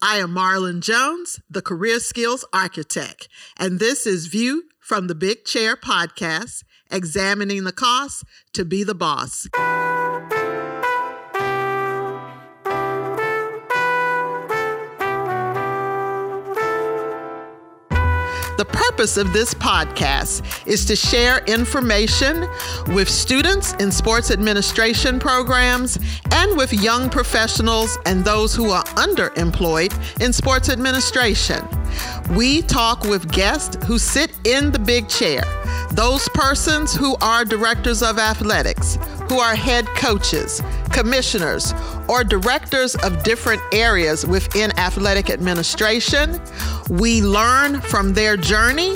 I am Marlynn Jones, the Career Skills Architect, and this is View from the Big Chair podcast, examining the cost to be the boss. Purpose of this podcast is to share information with students in sports administration programs and with young professionals and those who are underemployed in sports administration. We talk with guests who sit in the big chair, those persons who are directors of athletics, who are head coaches, commissioners, or directors of different areas within athletic administration. We learn from their journey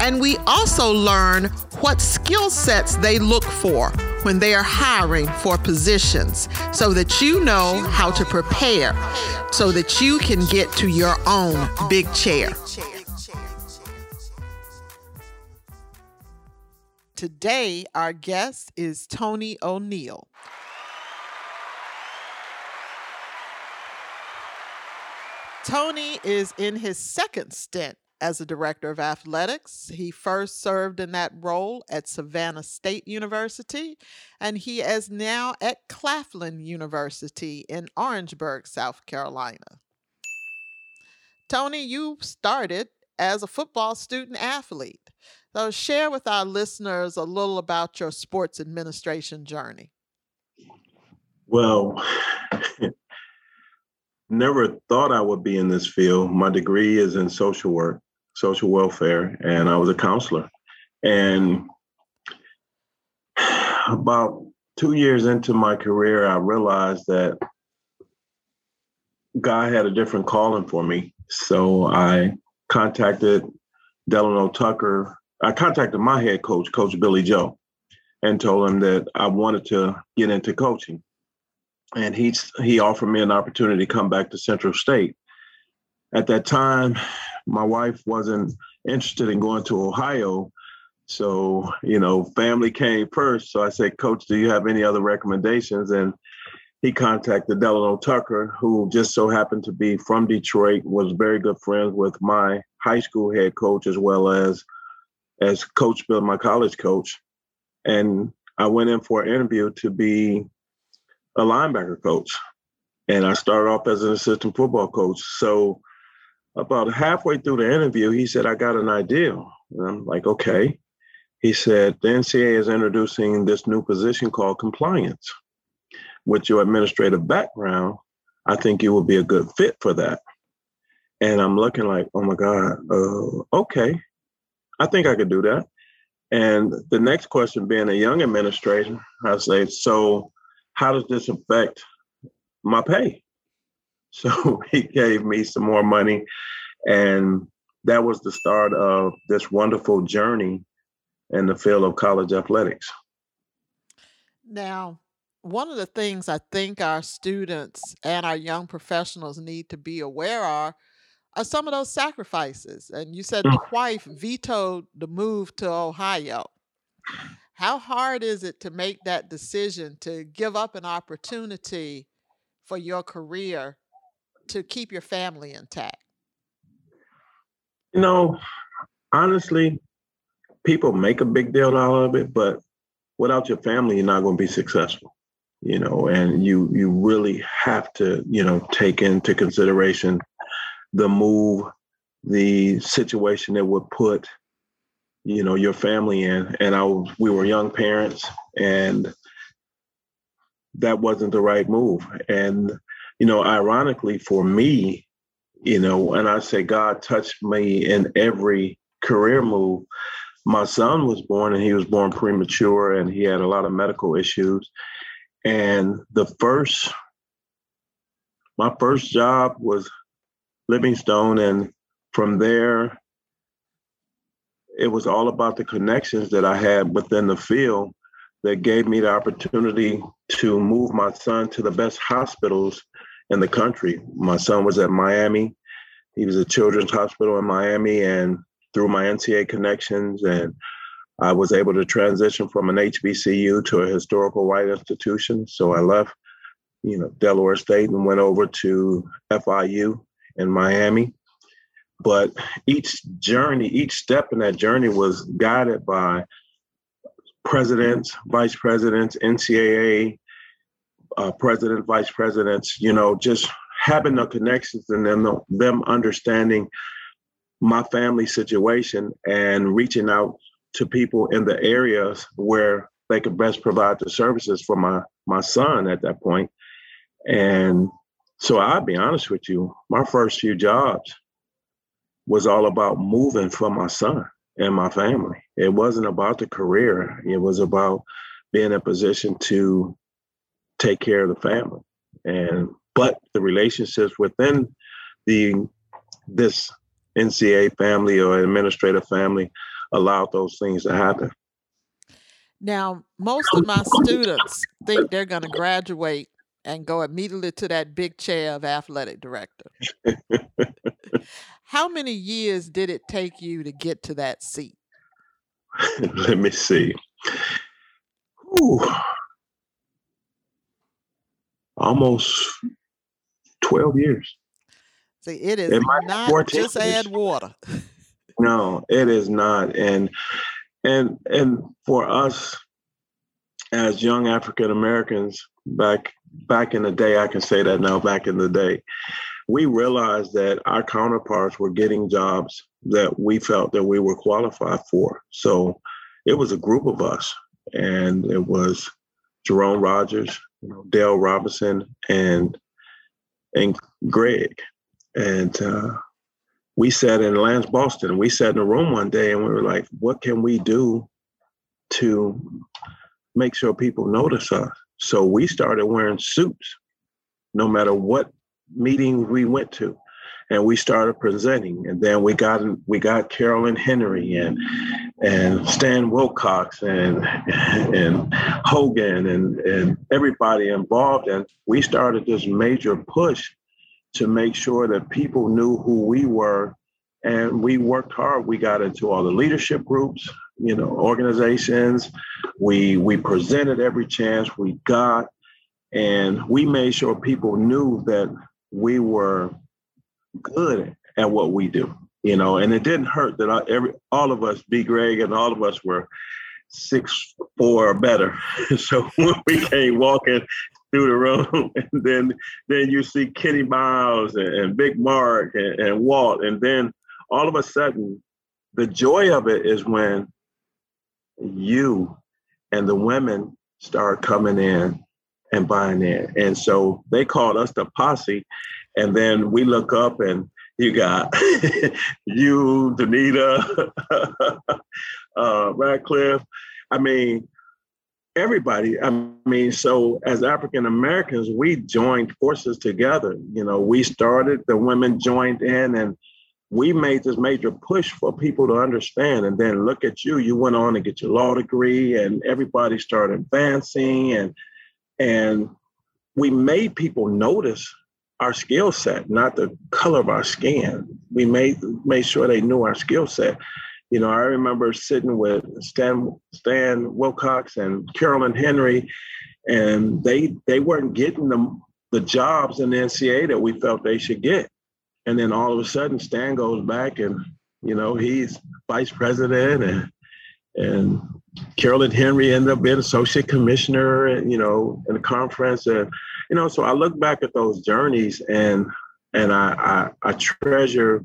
and we also learn what skill sets they look for when they are hiring for positions so that you know how to prepare so that you can get to your own big chair. Today, our guest is Tony O'Neal. Tony is in his second stint as a director of athletics. He first served in that role at Savannah State University, and he is now at Claflin University in Orangeburg, South Carolina. Tony, you started as a football student athlete. So, share with our listeners a little about your sports administration journey. Well, never thought I would be in this field. My degree is in social work, social welfare, and I was a counselor. And about two years into my career, I realized that God had a different calling for me. So I contacted Delano Tucker. I contacted my head coach, Coach Billy Joe, and told him that I wanted to get into coaching and he he offered me an opportunity to come back to Central State. At that time, my wife wasn't interested in going to Ohio, so you know, family came first. So I said, Coach, do you have any other recommendations? And he contacted Delano Tucker, who just so happened to be from Detroit, was very good friends with my high school head coach as well as as Coach Bill, my college coach. And I went in for an interview to be a linebacker coach. And I started off as an assistant football coach. So about halfway through the interview, he said, I got an idea. And I'm like, okay. He said, the NCAA is introducing this new position called compliance. With your administrative background, I think you would be a good fit for that. And I'm looking like, oh my God, uh, okay. I think I could do that. And the next question being a young administrator, I say, so how does this affect my pay? So he gave me some more money. And that was the start of this wonderful journey in the field of college athletics. Now, one of the things I think our students and our young professionals need to be aware are are some of those sacrifices. And you said the mm. wife vetoed the move to Ohio. How hard is it to make that decision to give up an opportunity for your career to keep your family intact? You know, honestly, people make a big deal out of it, but without your family, you're not going to be successful. You know, and you you really have to, you know, take into consideration the move, the situation that would put you know your family in. And i we were young parents and that wasn't the right move. And you know ironically for me you know and i say god touched me in every career move my son was born and he was born premature and he had a lot of medical issues. And the first my first job was livingstone and from there it was all about the connections that I had within the field that gave me the opportunity to move my son to the best hospitals in the country. My son was at Miami. He was at Children's Hospital in Miami, and through my NCA connections, and I was able to transition from an HBCU to a historical white institution. So I left, you know, Delaware State and went over to FIU in Miami. But each journey, each step in that journey was guided by presidents, vice presidents, NCAA, uh, president, vice presidents, you know, just having the connections and them, them understanding my family situation and reaching out to people in the areas where they could best provide the services for my my son at that point. And so I'll be honest with you, my first few jobs was all about moving for my son and my family. It wasn't about the career. It was about being in a position to take care of the family. And but the relationships within the this NCA family or administrative family allowed those things to happen. Now, most of my students think they're going to graduate and go immediately to that big chair of athletic director. How many years did it take you to get to that seat? Let me see. Ooh. Almost 12 years. See, it is it not just add water. no, it is not. And and and for us as young African Americans back back in the day, I can say that now, back in the day, we realized that our counterparts were getting jobs that we felt that we were qualified for. So it was a group of us, and it was Jerome Rogers, you know, Dale Robinson, and and Greg. And uh, we sat in Lance Boston. We sat in a room one day and we were like, what can we do to make sure people notice us? So we started wearing suits no matter what meeting we went to. And we started presenting. And then we got we got Carolyn Henry and and Stan Wilcox and and Hogan and, and everybody involved. And we started this major push to make sure that people knew who we were. And we worked hard. We got into all the leadership groups, you know, organizations. We we presented every chance we got, and we made sure people knew that we were good at what we do. You know, and it didn't hurt that every all of us, B. Greg, and all of us were six four or better. so when we came walking through the room, and then then you see Kenny Miles and, and Big Mark and, and Walt, and then all of a sudden, the joy of it is when you and the women start coming in and buying in, and so they called us the posse, and then we look up and you got you, Danita, uh, Radcliffe. I mean, everybody. I mean, so as African Americans, we joined forces together. You know, we started, the women joined in, and we made this major push for people to understand. And then look at you, you went on to get your law degree, and everybody started advancing, and and we made people notice our skill set, not the color of our skin. We made made sure they knew our skill set. You know, I remember sitting with Stan Stan Wilcox and Carolyn Henry, and they they weren't getting the the jobs in the that we felt they should get. And then all of a sudden, Stan goes back and you know he's vice president and and Carolyn Henry ended up being associate commissioner, and you know, in the conference, and you know, so I look back at those journeys and and I I, I treasure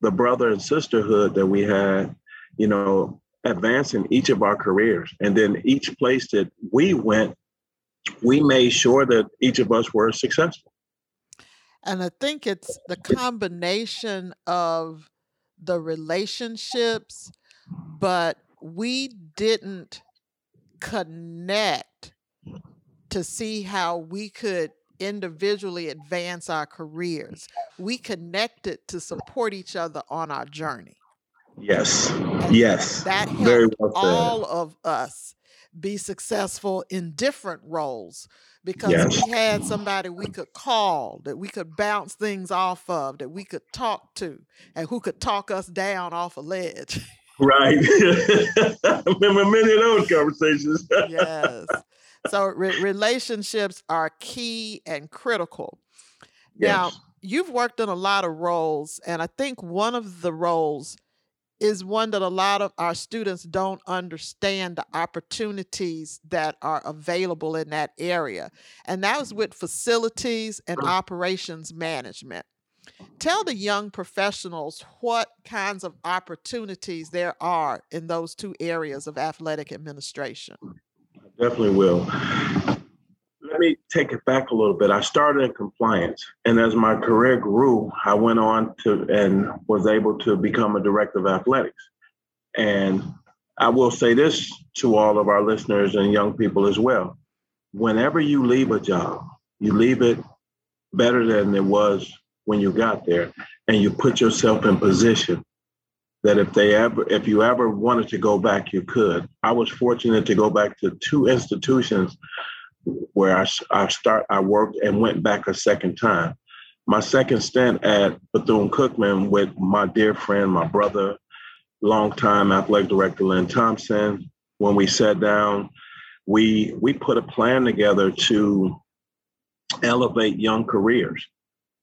the brother and sisterhood that we had you know, advancing each of our careers. And then each place that we went, we made sure that each of us were successful. And I think it's the combination of the relationships, but we didn't connect to see how we could individually advance our careers. We connected to support each other on our journey. Yes. And yes. That helped Very well all of us be successful in different roles because yes. we had somebody we could call that we could bounce things off of that we could talk to and who could talk us down off a ledge. Right. I remember many of those conversations. Yes. So re- relationships are key and critical. Yes. now you've worked in a lot of roles, and I think one of the roles is one that a lot of our students don't understand the opportunities that are available in that area. And that was with facilities and operations management. Tell the young professionals what kinds of opportunities there are in those two areas of athletic administration. I Definitely will. Let me take it back a little bit. I started in compliance, and as my career grew, I went on to and was able to become a director of athletics. And I will say this to all of our listeners and young people as well. Whenever you leave a job, you leave it better than it was when you got there, and you put yourself in position that if they ever if you ever wanted to go back you could i was fortunate to go back to two institutions where i, I start i worked and went back a second time. My second stint at bethune-cookman with my dear friend my brother longtime athletic director lynn thompson. When we sat down we we put a plan together to elevate young careers.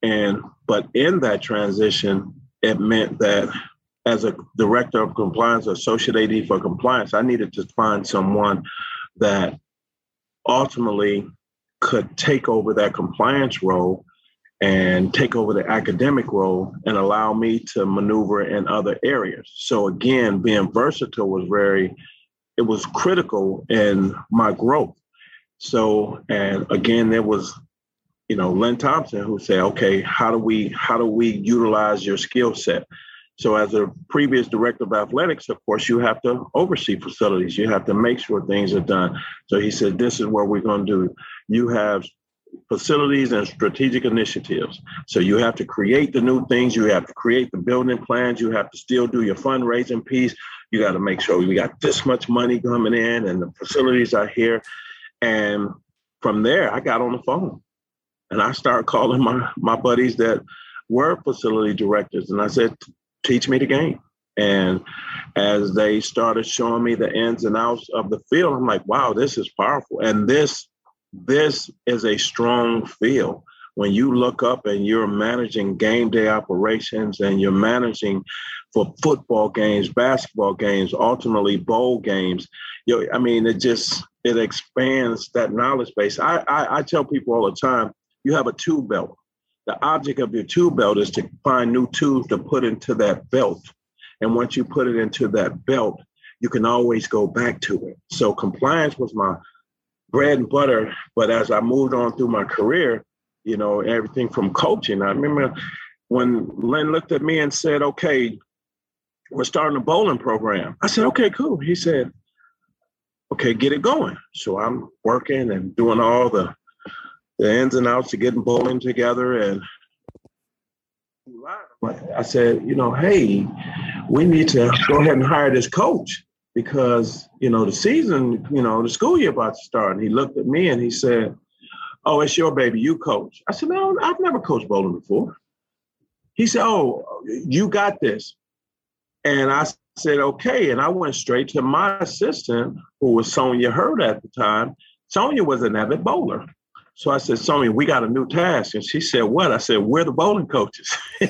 And but in that transition it meant that as a director of compliance, associate AD for compliance, I needed to find someone that ultimately could take over that compliance role and take over the academic role and allow me to maneuver in other areas. So again, being versatile was very, it was critical in my growth. So, and again, there was, you know, Lynn Thompson who said, okay, how do we, how do we utilize your skill set? So, as a previous director of athletics, of course, you have to oversee facilities. You have to make sure things are done. So, he said, This is what we're going to do. You have facilities and strategic initiatives. So, you have to create the new things, you have to create the building plans, you have to still do your fundraising piece. You got to make sure we got this much money coming in and the facilities are here. And from there, I got on the phone and I started calling my, my buddies that were facility directors. And I said, teach me the game. And as they started showing me the ins and outs of the field, I'm like, wow, this is powerful. And this this is a strong field. When you look up and you're managing game day operations and you're managing for football games, basketball games, ultimately bowl games, you know, I mean, it just it expands that knowledge base. I, I I tell people all the time, you have a tool belt the object of your tool belt is to find new tools to put into that belt. And once you put it into that belt, you can always go back to it. So compliance was my bread and butter. But as I moved on through my career, you know, everything from coaching. I remember when Lynn looked at me and said, okay, we're starting a bowling program. I said, okay, cool. He said, okay, get it going. So I'm working and doing all the the ins and outs of getting bowling together. And I said, you know, hey, we need to go ahead and hire this coach because, you know, the season, you know, the school year about to start. And he looked at me and he said, oh, it's your baby, you coach. I said, no, I've never coached bowling before. He said, oh, you got this. And I said, okay. And I went straight to my assistant, who was Sonia Hurd at the time. Sonia was an avid bowler. So I said, Sonia, we got a new task. And she said, What? I said, We're the bowling coaches.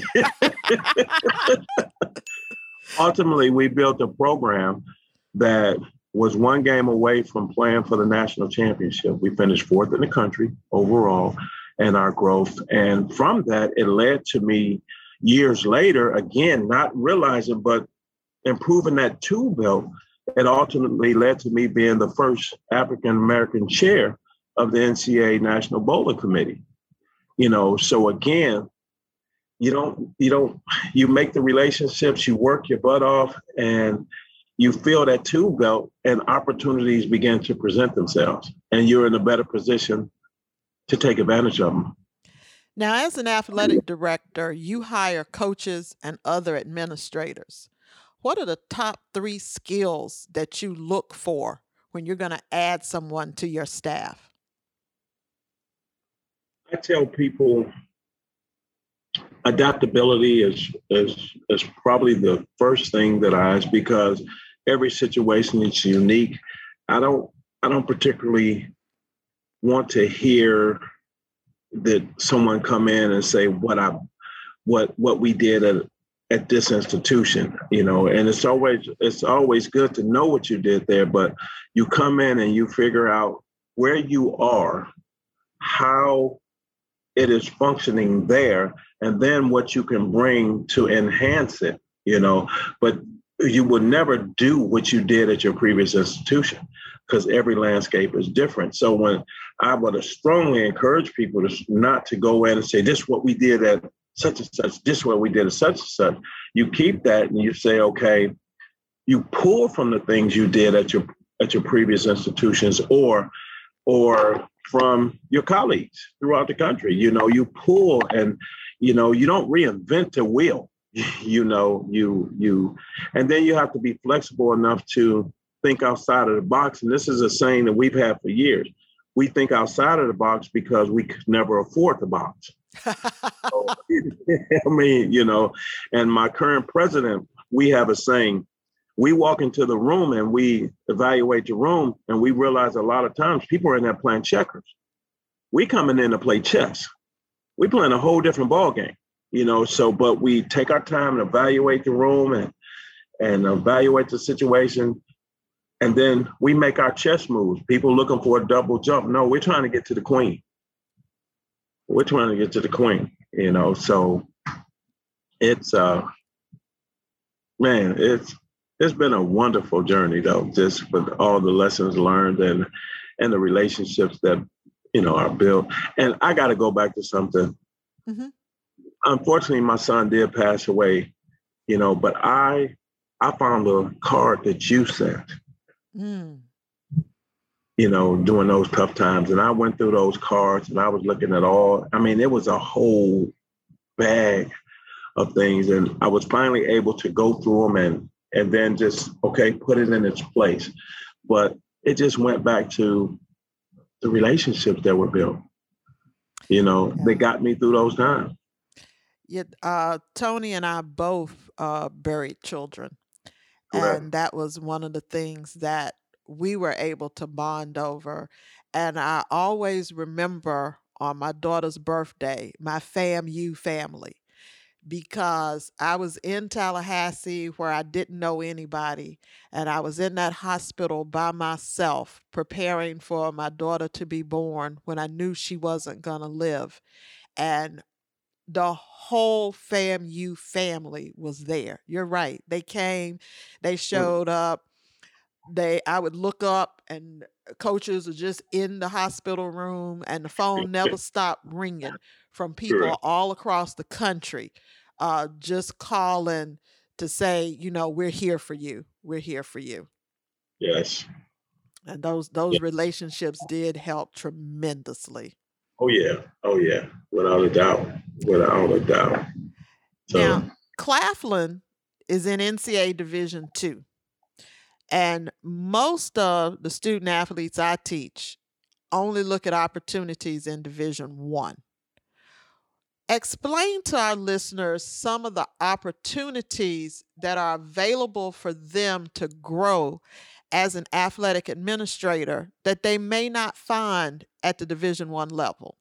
Ultimately, we built a program that was one game away from playing for the national championship. We finished fourth in the country overall and our growth. And from that, it led to me years later, again, not realizing, but improving that tool belt. It ultimately led to me being the first African American chair of the NCAA National Bowling Committee. You know, so again, you don't you don't you make the relationships, you work your butt off, and you feel that tool belt, and opportunities begin to present themselves, and you're in a better position to take advantage of them. Now, as an athletic director, you hire coaches and other administrators. What are the top three skills that you look for when you're going to add someone to your staff? I tell people adaptability is is is probably the first thing that I ask because every situation is unique. I don't I don't particularly want to hear that someone come in and say what I what what we did at at this institution, you know, and it's always it's always good to know what you did there, but you come in and you figure out where you are, how it is functioning there, and then what you can bring to enhance it, you know. But you would never do what you did at your previous institution because every landscape is different. So when I would strongly encourage people to not to go in and say, this is what we did at such and such, this is what we did at such and such. You keep that and you say, okay, you pull from the things you did at your at your previous institutions or or from your colleagues throughout the country. You know, you pull and you know, you don't reinvent the wheel. you know, you you and then you have to be flexible enough to think outside of the box. And this is a saying that we've had for years. We think outside of the box because we could never afford the box. so, I mean, you know, and my current president, we have a saying, we walk into the room and we evaluate the room and we realize a lot of times people are in there playing checkers. We coming in to play chess. We playing a whole different ball game, you know. So, but we take our time and evaluate the room and and evaluate the situation, and then we make our chess moves. People looking for a double jump. No, we're trying to get to the queen. We're trying to get to the queen, you know. So it's uh man, it's it's been a wonderful journey though, just with all the lessons learned and and the relationships that you know are built. And I got to go back to something. Mm-hmm. Unfortunately, my son did pass away, you know, but I I found a card that you sent. Mm. You know, during those tough times, and I went through those cards, and I was looking at all. I mean, it was a whole bag of things, and I was finally able to go through them and and then just okay put it in its place. But it just went back to the relationships that were built. You know yeah. they got me through those times. Yeah uh, tony and i both uh, buried children. Correct. and that was one of the things that we were able to bond over. And i always remember on my daughter's birthday my FAMU family because I was in Tallahassee where I didn't know anybody, and I was in that hospital by myself preparing for my daughter to be born when I knew she wasn't going to live. And the whole FAMU family was there. You're right. They came, they showed up. They I would look up and coaches are just in the hospital room and the phone never stopped ringing from people all across the country uh, just calling to say, you know, we're here for you. We're here for you. Yes. And those those relationships did help tremendously. Oh yeah. Oh yeah. Without a doubt. Without a doubt. So. Now, Claflin is in NCAA Division two. And most of the student athletes I teach only look at opportunities in Division one. Explain to our listeners some of the opportunities that are available for them to grow as an athletic administrator that they may not find at the division 1 level.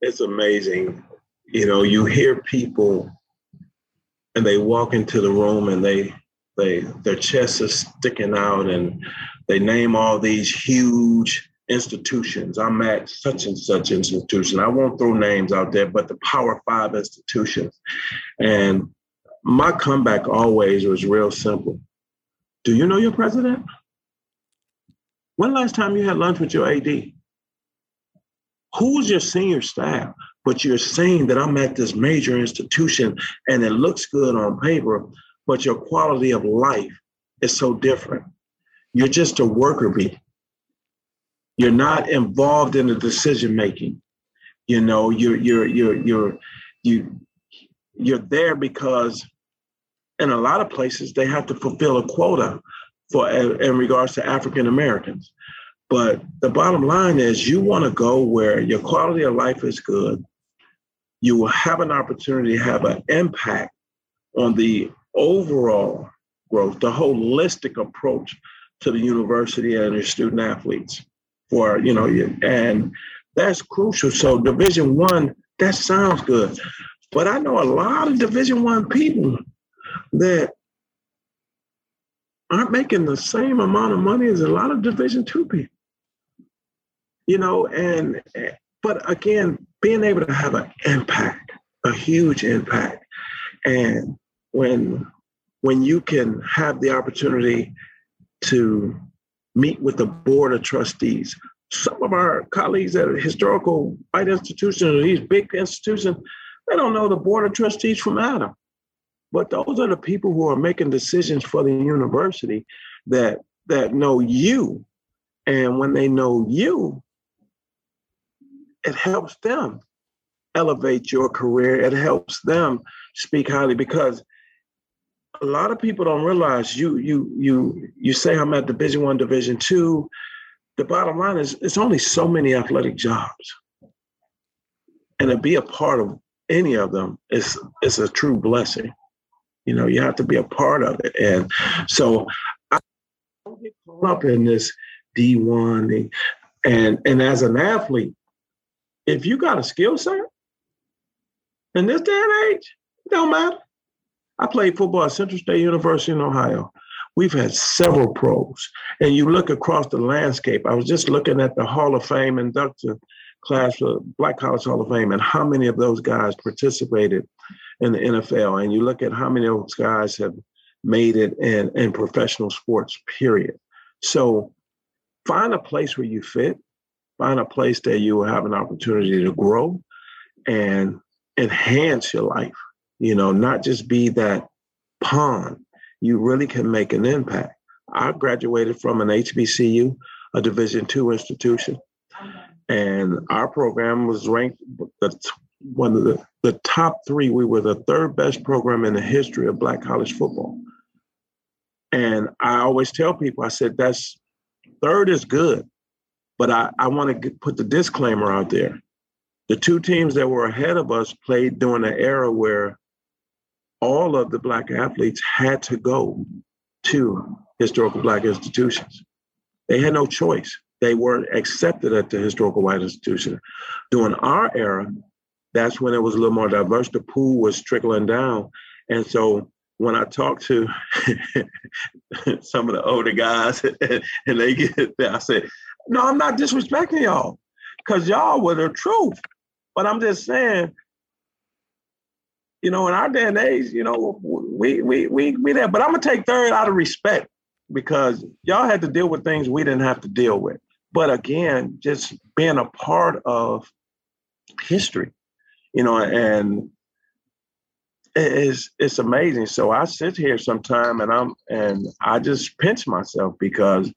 It's amazing. You know, you hear people and they walk into the room and they they their chest is sticking out and they name all these huge institutions. I'm at such and such institution. I won't throw names out there, but the Power Five institutions. And my comeback always was real simple. Do you know your president? When last time you had lunch with your AD? Who's your senior staff? But you're saying that I'm at this major institution and it looks good on paper, but your quality of life is so different. You're just a worker bee. You're not involved in the decision making. You know, you're you're you're you're you you're there because in a lot of places they have to fulfill a quota for in regards to African Americans. But the bottom line is you want to go where your quality of life is good. You will have an opportunity to have an impact on the overall growth, the holistic approach to the university and your student athletes. For you know, and that's crucial. So Division One, that sounds good, but I know a lot of Division One people that aren't making the same amount of money as a lot of Division Two people. You know, and but again, being able to have an impact, a huge impact, and when when you can have the opportunity to meet with the board of trustees. Some of our colleagues at historical white institutions or these big institutions, they don't know the board of trustees from Adam. But those are the people who are making decisions for the university that that know you. And when they know you, it helps them elevate your career. It helps them speak highly because a lot of people don't realize you you you you say I'm at Division One, Division Two. The bottom line is it's only so many athletic jobs, and to be a part of any of them is is a true blessing. You know, you have to be a part of it, and so I don't get caught up in this D one, and and as an athlete, if you got a skill set in this day and age, it don't matter I played football at Central State University in Ohio. We've had several pros, and you look across the landscape. I was just looking at the Hall of Fame induction class for Black College Hall of Fame, and how many of those guys participated in the NFL. And you look at how many of those guys have made it in, in professional sports, period. So find a place where you fit, find a place that you will have an opportunity to grow and enhance your life you know, not just be that pawn. You really can make an impact. I graduated from an HBCU, a Division two institution, and our program was ranked one of the, the top three. We were the third best program in the history of Black college football. And I always tell people, I said, that's third is good, but I, I want to put the disclaimer out there. The two teams that were ahead of us played during an era where all of the Black athletes had to go to historical Black institutions. They had no choice. They weren't accepted at the historical white institution. During our era, that's when it was a little more diverse. The pool was trickling down. And so when I talk to some of the older guys and they get there, I say, no, I'm not disrespecting y'all because y'all were the truth. But I'm just saying you know, in our day and age, you know, we we we we there. But I'm gonna take third out of respect because y'all had to deal with things we didn't have to deal with. But again, just being a part of history, you know, and it's it's amazing. So I sit here sometime and I'm and I just pinch myself because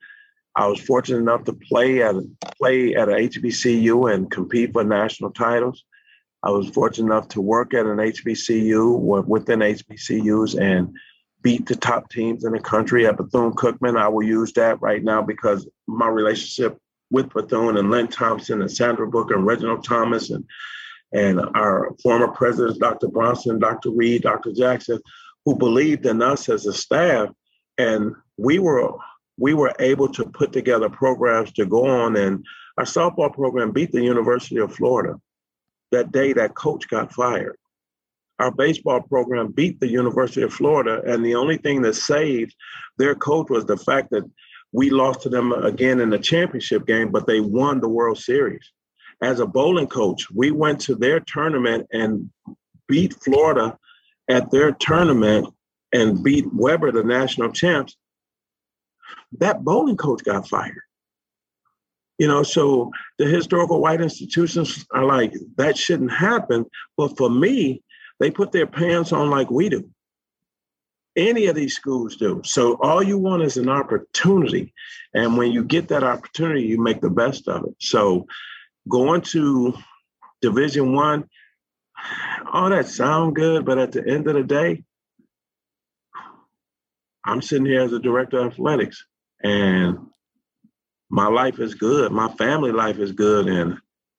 I was fortunate enough to play at play at a HBCU and compete for national titles. I was fortunate enough to work at an HBCU within HBCUs and beat the top teams in the country at Bethune Cookman. I will use that right now because my relationship with Bethune and Lynn Thompson and Sandra Booker and Reginald Thomas and and our former presidents, Dr. Bronson, Dr. Reed, Dr. Jackson, who believed in us as a staff. And we were we were able to put together programs to go on and our softball program beat the University of Florida that day that coach got fired. Our baseball program beat the University of Florida, and the only thing that saved their coach was the fact that we lost to them again in the championship game, but they won the World Series. As a bowling coach, we went to their tournament and beat Florida at their tournament and beat Weber, the national champs. That bowling coach got fired. You know, so the historical white institutions are like, that shouldn't happen. But for me, they put their pants on like we do. Any of these schools do. So all you want is an opportunity. And when you get that opportunity, you make the best of it. So going to Division One, all that sound good, but at the end of the day, I'm sitting here as a director of athletics and my life is good. My family life is good. And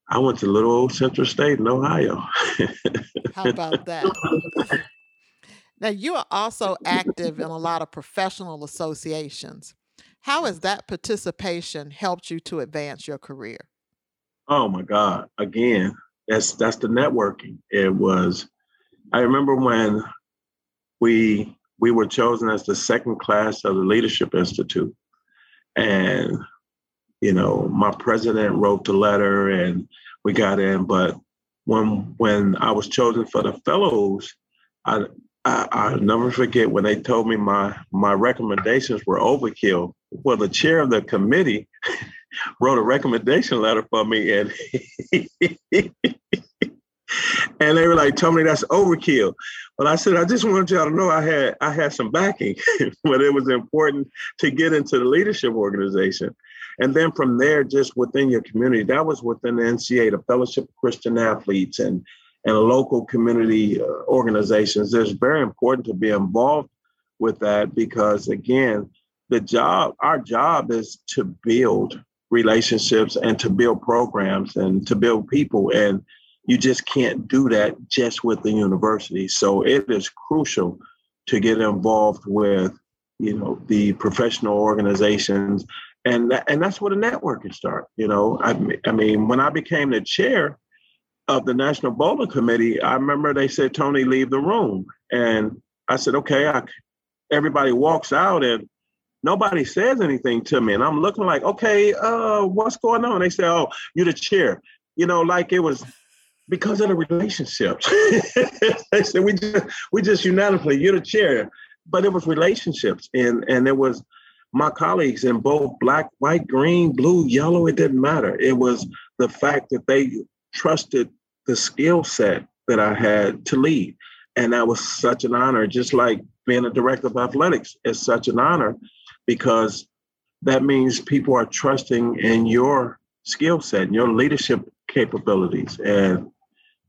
I went to little old Central State in Ohio. How about that? Now, you are also active in a lot of professional associations. How has that participation helped you to advance your career? Oh my God. Again, that's that's the networking. It was I remember when we we were chosen as the second class of the Leadership Institute. And, you know, my president wrote the letter and we got in. But when when I was chosen for the fellows, I I, I'll never forget when they told me my my recommendations were overkill. Well, the chair of the committee wrote a recommendation letter for me, and and they were like, "Tell me that's overkill." But I said, I just wanted y'all to know I had I had some backing, but it was important to get into the leadership organization. And then from there, just within your community, that was within the NCA, the Fellowship of Christian Athletes, and and local community uh, organizations. It's very important to be involved with that because, again, the job, our job is to build relationships and to build programs and to build people. And you just can't do that just with the university. So it is crucial to get involved with, you know, the professional organizations. And, that, and that's where the networking start. You know, I, I mean, when I became the chair, of the National Bowling Committee, I remember they said, Tony, leave the room. And I said, okay. I, everybody walks out and nobody says anything to me. And I'm looking like, okay, uh, what's going on? They say, oh, you're the chair. You know, like it was because of the relationships. they said, we just, we just unanimously, you're the chair. But it was relationships. And, and it was my colleagues in both black, white, green, blue, yellow, it didn't matter. It was the fact that they trusted the skill set that I had to lead. And that was such an honor, just like being a director of athletics is such an honor because that means people are trusting in your skill set and your leadership capabilities. And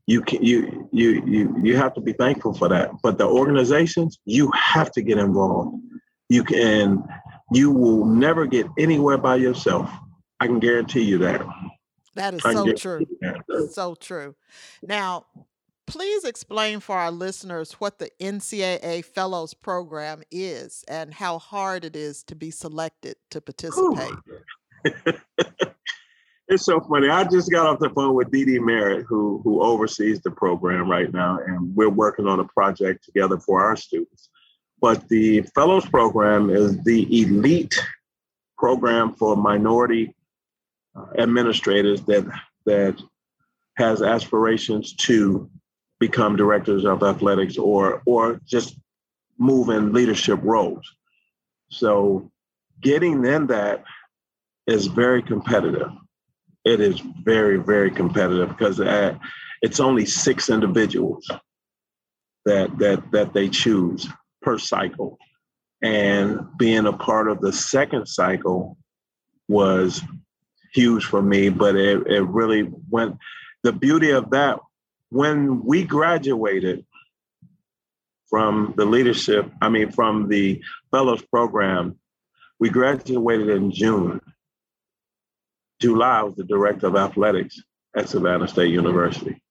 you can you you you you have to be thankful for that. But the organizations, you have to get involved. You can you will never get anywhere by yourself. I can guarantee you that. That is so true. So true. Now, please explain for our listeners what the NCAA Fellows Program is and how hard it is to be selected to participate. it's so funny. I just got off the phone with Dee Dee Merritt, who who oversees the program right now, and we're working on a project together for our students. But the Fellows Program is the elite program for minority administrators that that has aspirations to become directors of athletics or or just move in leadership roles. So getting in that is very competitive. It is very very competitive because uh, it's only six individuals that that that they choose per cycle, and being a part of the second cycle was huge for me, but it, it really went. The beauty of that, when we graduated from the leadership, I mean, from the fellows program, we graduated in June. July, was the director of athletics at Savannah State University.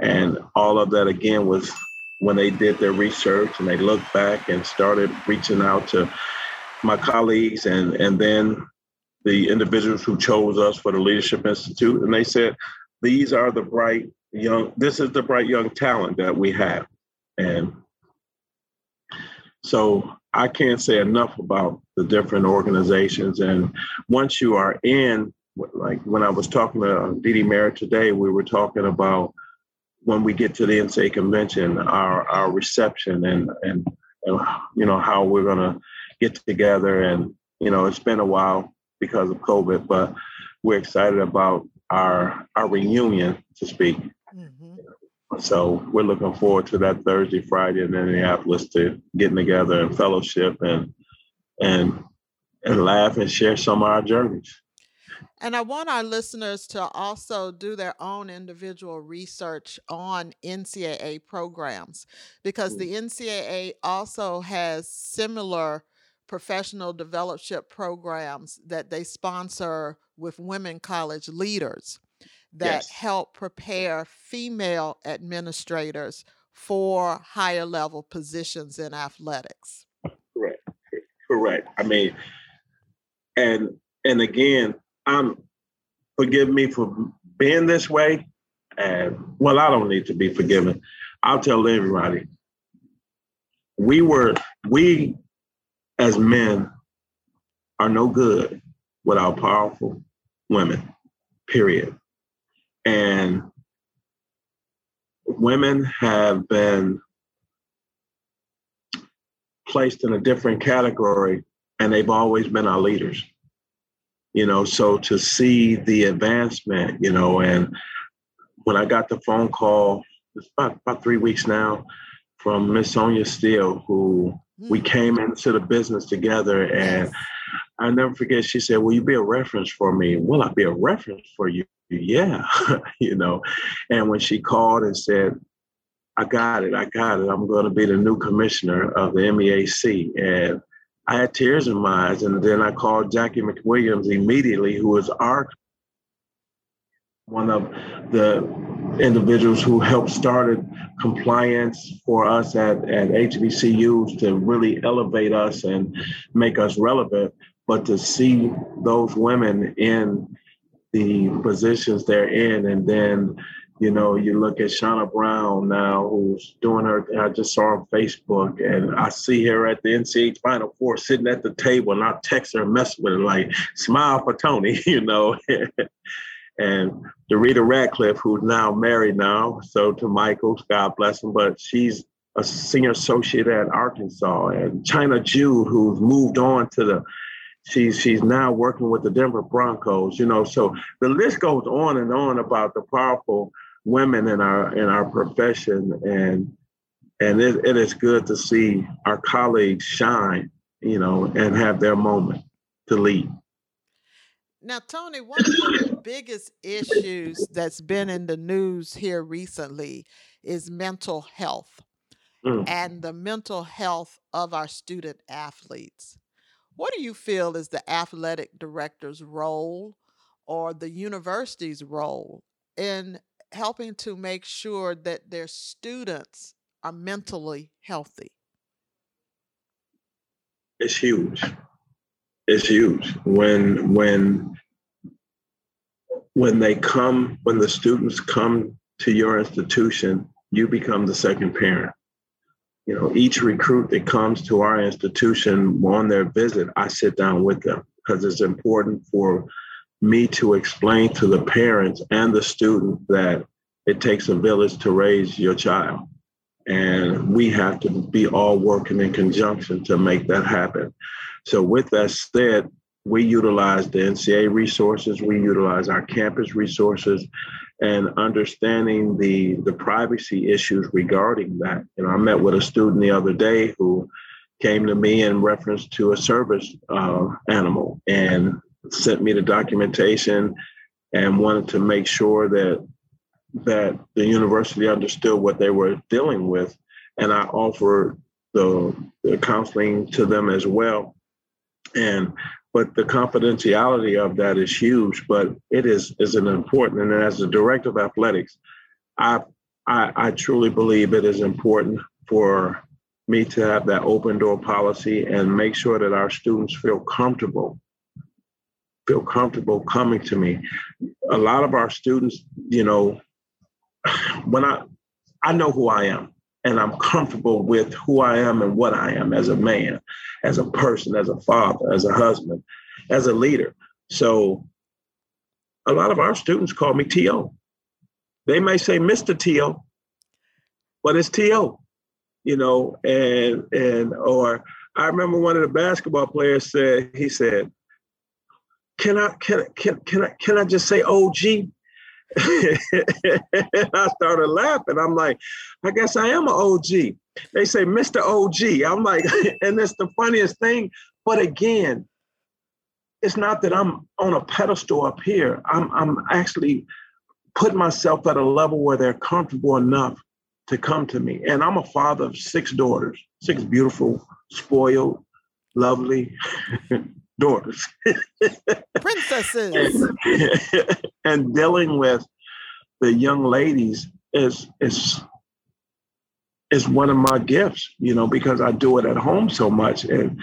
And all of that again was when they did their research and they looked back and started reaching out to my colleagues and and then the individuals who chose us for the Leadership Institute, and they said, "These are the bright young. This is the bright young talent that we have." And so I can't say enough about the different organizations. And once you are in, like when I was talking to uh, Dee Dee Merritt today, we were talking about when we get to the NCAA convention, our our reception and and, and you know how we're gonna get together. And you know, it's been a while because of COVID, but we're excited about our our reunion to speak. Mm-hmm. So we're looking forward to that Thursday, Friday in Indianapolis to getting together and fellowship and and and laugh and share some of our journeys. And I want our listeners to also do their own individual research on NCAA programs because the NCAA also has similar professional development programs that they sponsor with women college leaders that yes. help prepare female administrators for higher level positions in athletics. Correct. Correct. I mean, and and again, I'm forgive me for being this way. And well, I don't need to be forgiven. I'll tell everybody. We were we as men are no good without powerful women. Period. And women have been placed in a different category and they've always been our leaders you know so to see the advancement you know and when i got the phone call it's about, about three weeks now from miss Sonja Stills who we mm. came into the business together and i never forget she said will you be a reference for me? Will i be a reference for you? Yeah you know and when she called and said i got it i got it i'm going to be the new commissioner of the meac and I had tears in my eyes. And then I called Jackie McWilliams immediately, who was our one of the individuals who helped started compliance for us at, at HBCUs to really elevate us and make us relevant. But to see those women in the positions they're in and then you know, you look at Shauna Brown now, who's doing her. I just saw on Facebook, and I see her at the NCAA Final Four sitting at the table, and I text her and mess with her like, "Smile for Tony," you know. and Dorita Radcliffe, who's now married now, so to Michael, God bless him, but she's a senior associate at Arkansas, and China Jude, who's moved on to the she's she's now working with the Denver Broncos, you know. So the list goes on and on about the powerful women in our in our profession. And and it, it is good to see our colleagues shine you know and have their moment to lead. Now tony one of the biggest issues that's been in the news here recently is mental health mm. and the mental health of our student athletes. What do you feel is the athletic director's role or the university's role in helping to make sure that their students are mentally healthy? It's huge. It's huge. When when when they come, when the students come to your institution, you become the second parent. You know, each recruit that comes to our institution on their visit, I sit down with them because it's important for me to explain to the parents and the student that it takes a village to raise your child. And we have to be all working in conjunction to make that happen. So, with that said, we utilize the NCAA resources, we utilize our campus resources, and understanding the, the privacy issues regarding that. Know, I met with a student the other day who came to me in reference to a service uh, animal and sent me the documentation and wanted to make sure that that the university understood what they were dealing with. And i offered the, the counseling to them as well. And but the confidentiality of that is huge but it is is an important and as the director of athletics I, I i truly believe it is important for me to have that open door policy and make sure that our students feel comfortable feel comfortable coming to me. A lot of our students, you know, when I I know who I am and I'm comfortable with who I am and what I am as a man, as a person, as a father, as a husband, as a leader. So a lot of our students call me TO. They may say Mr. TO, but it's TO, you know, and and or I remember one of the basketball players said, he said, can I can can can I can I just say OG? And I started laughing. I'm like, I guess I am an OG. They say Mr. OG. I'm like, and it's the funniest thing. But again, it's not that I'm on a pedestal up here. I'm I'm actually putting myself at a level where they're comfortable enough to come to me. And I'm a father of six daughters, six beautiful, spoiled, lovely daughters. Princesses. and, and dealing with the young ladies is is is one of my gifts, you know, because I do it at home so much. And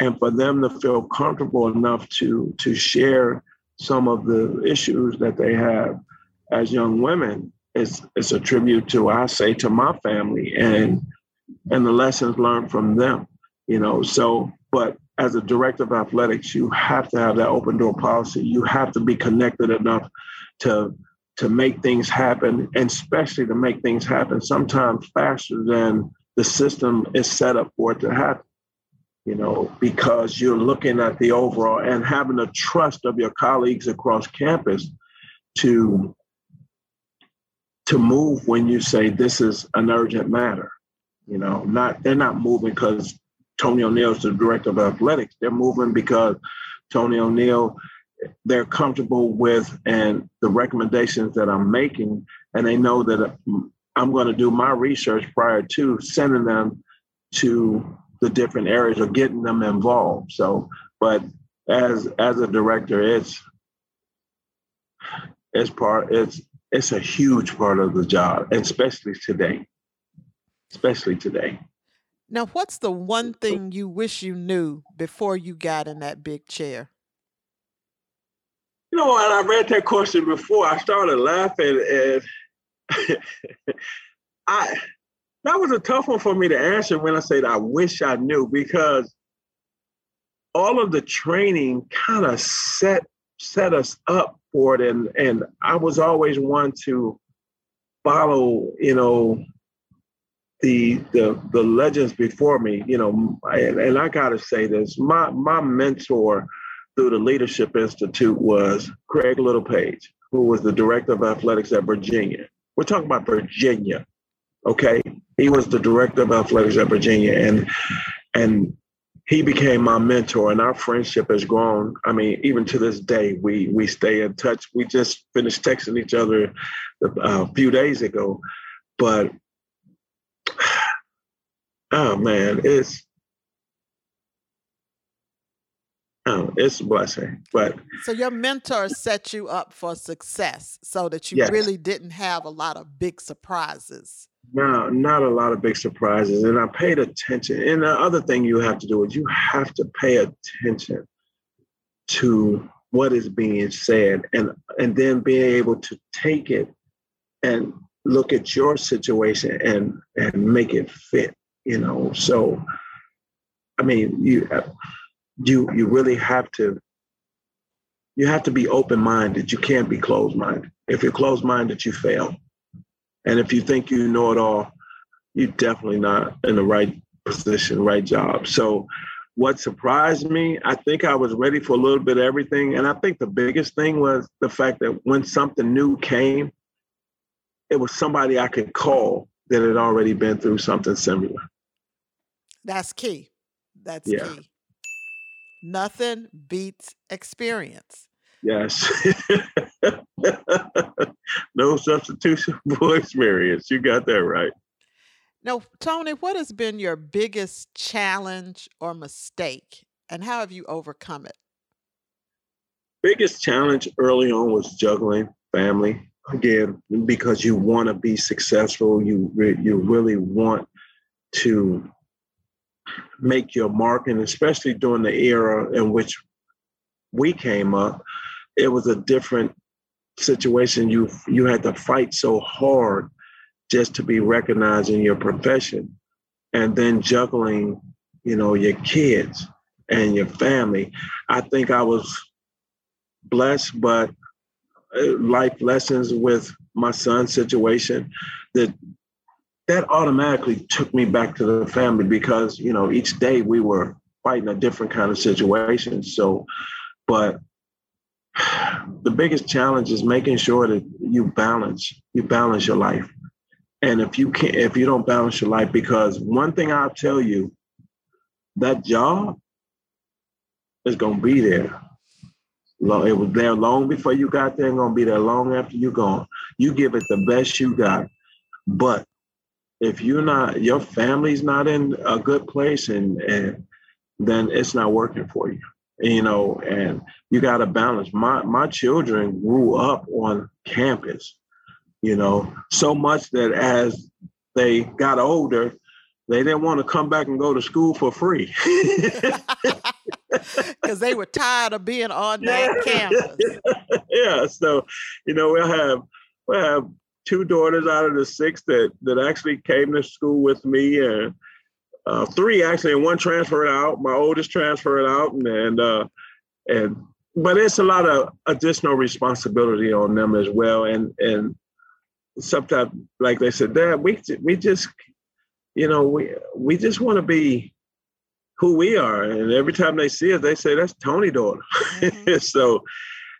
and for them to feel comfortable enough to to share some of the issues that they have as young women is is a tribute to I say to my family and and the lessons learned from them. You know, so but as a director of athletics, you have to have that open door policy. You have to be connected enough to to make things happen, and especially to make things happen sometimes faster than the system is set up for it to happen. You know, because you're looking at the overall and having the trust of your colleagues across campus to to move when you say this is an urgent matter. You know, not they're not moving because Tony O'Neal is the director of athletics. They're moving because Tony O'Neal they're comfortable with and the recommendations that I'm making, and they know that I'm going to do my research prior to sending them to the different areas or getting them involved. So, but as as a director, it's it's part it's it's a huge part of the job, especially today. Especially today. Now, what's the one thing you wish you knew before you got in that big chair? You know, when I read that question before, I started laughing, and I that was a tough one for me to answer when I said I wish I knew because all of the training kind of set set us up for it, and and I was always one to follow, you know, the the the legends before me, you know, and, and I gotta say this, my my mentor through the Leadership Institute was Craig Littlepage, who was the director of athletics at Virginia. We're talking about Virginia, okay? He was the director of athletics at Virginia, and and he became my mentor, and our friendship has grown. I mean, even to this day, we we stay in touch. We just finished texting each other a few days ago, but oh man, it's oh, it's a blessing. But so your mentor set you up for success, so that you yes. really didn't have a lot of big surprises. No, not a lot of big surprises, and I paid attention. And the other thing you have to do is you have to pay attention to what is being said, and and then being able to take it and look at your situation and and make it fit you know so i mean you uh, you you really have to you have to be open-minded. You can't be closed-minded. If you're closed-minded you fail. And if you think you know it all you're definitely not in the right position right job. So what surprised me i think i was ready for a little bit of everything. And i think the biggest thing was the fact that when something new came it was somebody i could call that had already been through something similar that's key. That's yeah. key. Nothing beats experience. Yes. no substitution for experience. You got that right. Now, Tony, what has been your biggest challenge or mistake, and how have you overcome it? Biggest challenge early on was juggling family. Again, because you want to be successful, you re- you really want to make your mark, and especially during the era in which we came up, it was a different situation. You you had to fight so hard just to be recognized in your profession, and then juggling, you know, your kids and your family. I think I was blessed, but uh, life lessons with my son's situation that that automatically took me back to the family because you know each day we were fighting a different kind of situation. So but the biggest challenge is making sure that you balance you balance your life. And if you can't if you don't balance your life because one thing i'll tell you that job is going to be there. It was there long before you got there and going to be there long after you're gone. You give it the best you got. But if you're not your family's not in a good place and and then it's not working for you you know and you got to balance my my children grew up on campus you know so much that as they got older they didn't want to come back and go to school for free. Because they were tired of being on that campus. yeah. So, you know, we'll have we'll have two daughters out of the six that that actually came to school with me and uh, three actually and one transferred out. My oldest transferred out and and uh, and but it's a lot of additional responsibility on them as well. And and sometimes, like they said, Dad, we we just, you know, we we just want to be who we are. And every time they see us, they say that's Tony daughter. Mm-hmm. so,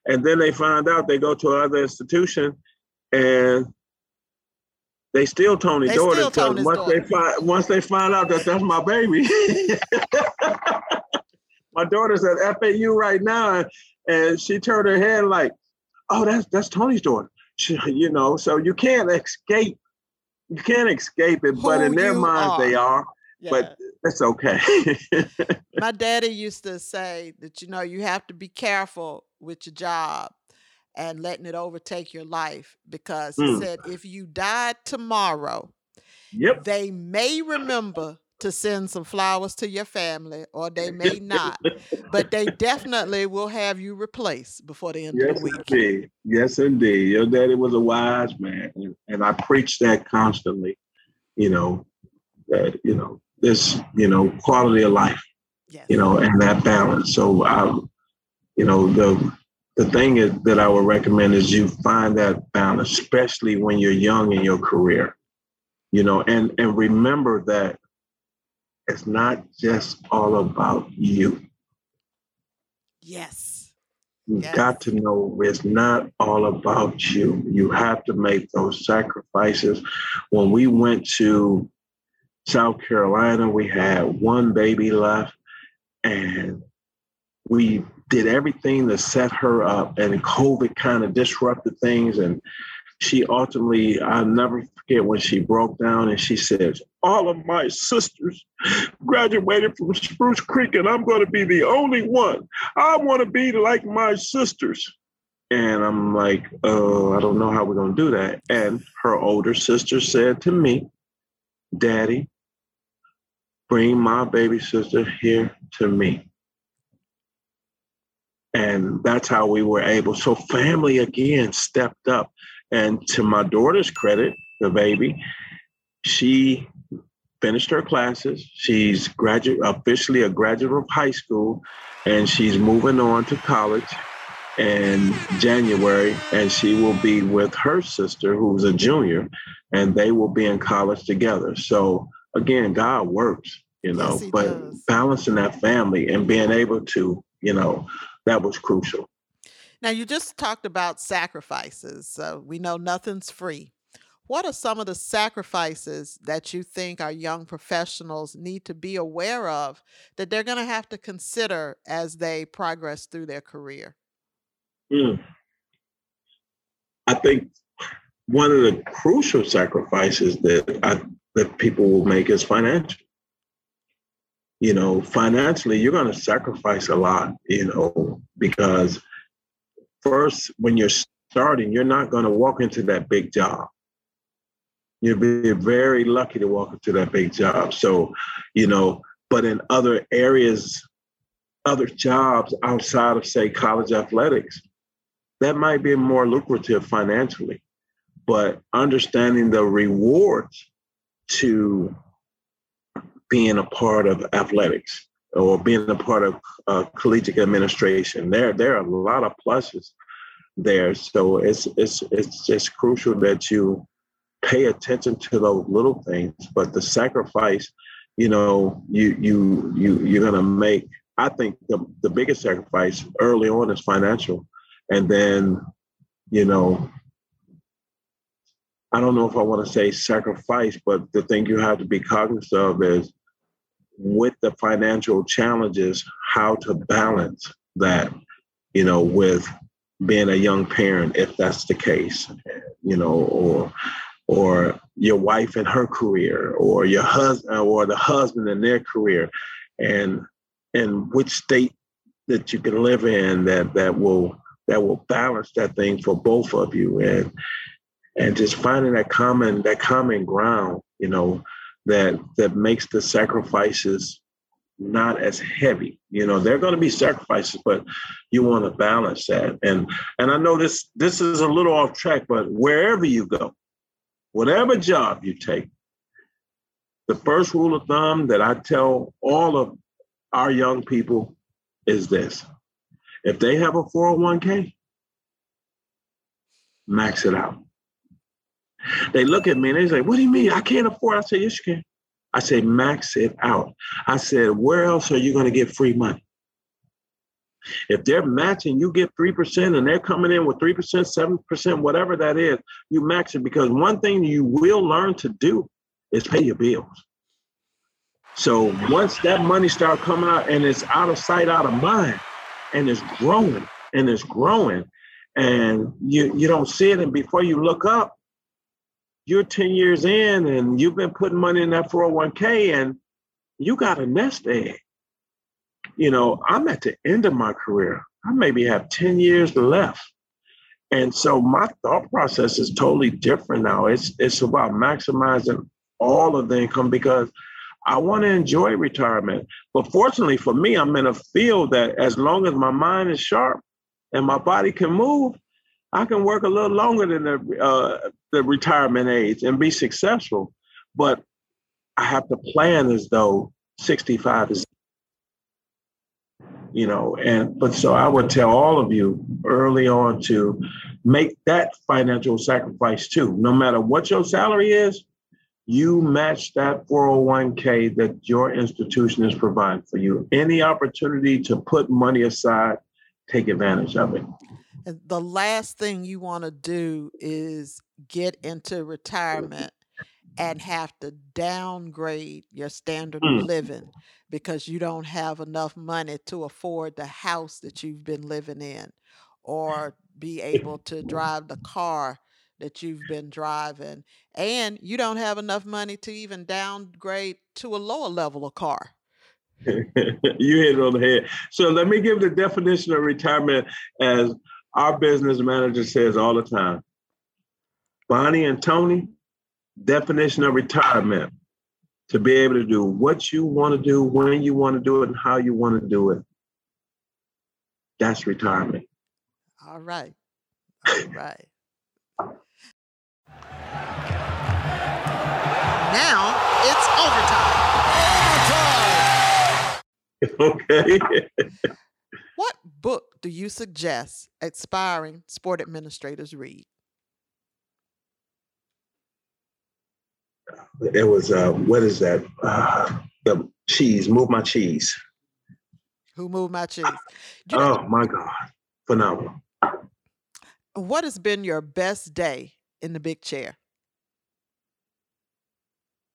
and then they find out they go to another institution, and they still Tony because once daughter. they find once they find out that that's my baby. my daughter's at FAU right now, and she turned her head like, "Oh, that's that's Tony's daughter." She, you know, so you can't escape. You can't escape it, Who but in their minds are. they are. Yeah. But it's okay. my daddy used to say that you know you have to be careful with your job and letting it overtake your life because he mm. said if you died tomorrow, yep. they may remember to send some flowers to your family, or they may not, but they definitely will have you replaced before the end yes, of the week. Indeed. Yes, indeed. Your daddy was a wise man, and I preach that constantly. You know, that you know this, you know, quality of life, yes. you know, and that balance. So, I, you know, the the thing is that I would recommend is you find that balance, especially when you're young in your career. You know, and and remember that it's not just all about you. Yes. You've yes. got to know it's not all about you. You have to make those sacrifices. When we went to South Carolina, we had one baby left, and we did everything to set her up, and COVID kind of disrupted things. And she ultimately, I'll never forget when she broke down and she says, All of my sisters graduated from Spruce Creek, and I'm going to be the only one. I want to be like my sisters. And I'm like, Oh, I don't know how we're going to do that. And her older sister said to me, Daddy, bring my baby sister here to me. And that's how we were able. So family again stepped up. And to my daughter's credit, the baby, she finished her classes. She's graduate officially a graduate of high school, and she's moving on to college in January, and she will be with her sister, who's a junior, and they will be in college together. So again, God works, you know, yes, but does. balancing that family and being able to, you know, that was crucial. Now, you just talked about sacrifices. So we know nothing's free. What are some of the sacrifices that you think our young professionals need to be aware of that they're going to have to consider as they progress through their career? Mm. I think one of the crucial sacrifices that I, that people will make is financial. You know, financially, you're going to sacrifice a lot. You know, because first, when you're starting, you're not going to walk into that big job. You'll be very lucky to walk into that big job. So, you know, but in other areas, other jobs outside of, say, college athletics, that might be more lucrative financially. But understanding the rewards to being a part of athletics or being a part of uh, collegiate administration. There, there are a lot of pluses there. So it's it's it's just crucial that you pay attention to those little things. But the sacrifice, you know, you you you you're gonna make. I think the the biggest sacrifice early on is financial, and then, you know. I don't know if I want to say sacrifice, but the thing you have to be cognizant of is with the financial challenges, how to balance that, you know, with being a young parent, if that's the case, you know, or or your wife and her career, or your husband or the husband and their career, and and which state that you can live in that that will that will balance that thing for both of you and and just finding that common that common ground you know that that makes the sacrifices not as heavy. You know, they're going to be sacrifices, but you want to balance that. And and I know this this is a little off track, but wherever you go, whatever job you take, the first rule of thumb that I tell all of our young people is this. If they have a 401k, max it out. They look at me and they say, What do you mean? I can't afford. I say, Yes, you can. I say, max it out. I said, where else are you going to get free money? If they're matching, you get 3% and they're coming in with 3%, 7%, whatever that is, you max it because one thing you will learn to do is pay your bills. So once that money start coming out and it's out of sight, out of mind, and it's growing and it's growing, and you you don't see it, and before you look up, you're 10 years in and you've been putting money in that 401k and you got a nest egg. You know, I'm at the end of my career. I maybe have 10 years left. And so my thought process is totally different now. It's it's about maximizing all of the income because I want to enjoy retirement. But fortunately for me, I'm in a field that as long as my mind is sharp and my body can move, I can work a little longer than the uh, the retirement age and be successful, but I have to plan as though 65 is, you know, and but so I would tell all of you early on to make that financial sacrifice too. No matter what your salary is, you match that 401k that your institution is providing for you. Any opportunity to put money aside, take advantage of it. And the last thing you want to do is get into retirement and have to downgrade your standard of mm. living because you don't have enough money to afford the house that you've been living in or be able to drive the car that you've been driving and you don't have enough money to even downgrade to a lower level of car. You hit it on the head. So let me give the definition of retirement as our business manager says all the time Bonnie and Tony, definition of retirement to be able to do what you want to do, when you want to do it, and how you want to do it. That's retirement. All right. All right. now it's overtime. Overtime. Okay. What book do you suggest aspiring sport administrators read? It was uh, what is that? Uh, the cheese. Move my cheese. Who moved my cheese? You know, oh my God, phenomenal. What has been your best day in the big chair?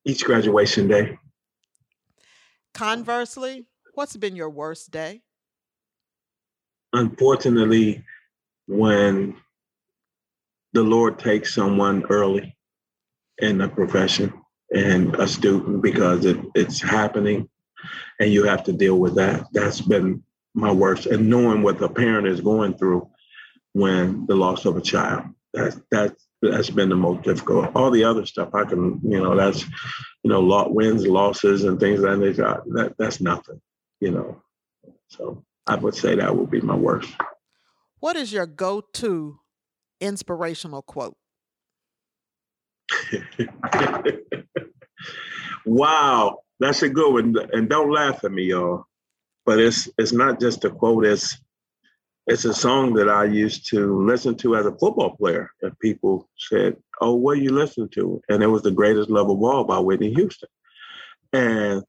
Each graduation day. Conversely, what's been your worst day? Unfortunately, when the Lord takes someone early in the profession and a student because it, it's happening and you have to deal with that. That's been my worst. And knowing what the parent is going through when the loss of a child. That's that's that's been the most difficult. All the other stuff I can, you know, that's you know, lot wins, losses and things like that. That that's nothing, you know. So I would say that would be my worst. What is your go to inspirational quote? wow, that's a good one. And don't laugh at me, y'all. But it's it's not just a quote, it's it's a song that I used to listen to as a football player. And people said, Oh, what you listen to? And it was the greatest love of all by Whitney Houston. And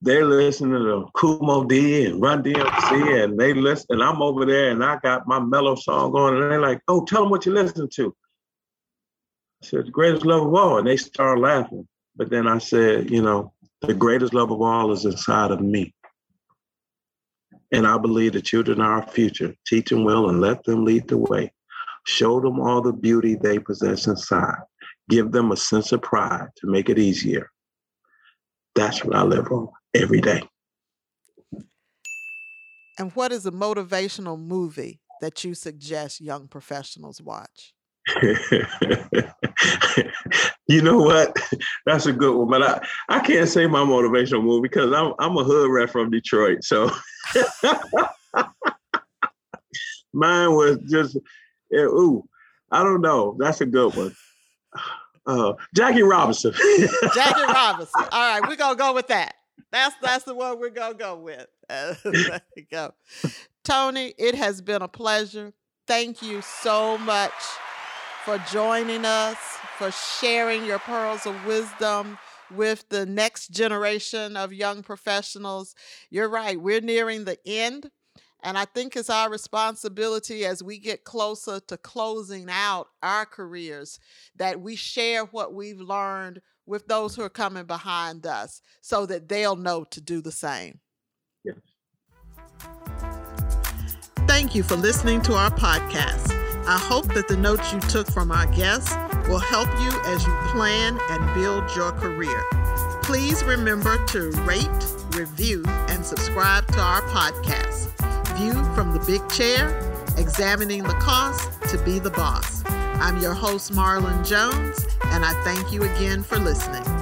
they're listening to Kool Moe Dee and Run DMC, and they listen, and I'm over there, and I got my mellow song on, and they're like, "Oh, tell them what you listen to." I said, "The greatest love of all," and they start laughing. But then I said, "You know, the greatest love of all is inside of me." And I believe the children are our future. Teach them well and let them lead the way. Show them all the beauty they possess inside. Give them a sense of pride to make it easier. That's what I live on every day. And what is a motivational movie that you suggest young professionals watch? You know what? That's a good one, but I, I can't say my motivational movie because I'm I'm a hood rat from Detroit. So mine was just yeah, ooh, I don't know. That's a good one. Uh, Jackie Robinson. Jackie Robinson. All right, we're gonna go with that. That's that's the one we're gonna go with. Uh, there you go. Tony, it has been a pleasure. Thank you so much for joining us, for sharing your pearls of wisdom with the next generation of young professionals. You're right, we're nearing the end and I think it's our responsibility as we get closer to closing out our careers that we share what we've learned with those who are coming behind us so that they'll know to do the same. Yes. Thank you for listening to our podcast. I hope that the notes you took from our guests will help you as you plan and build your career. Please remember to rate, review, and subscribe to our podcast view from the big chair, examining the cost to be the boss. I'm your host, Marlynn Jones, and I thank you again for listening.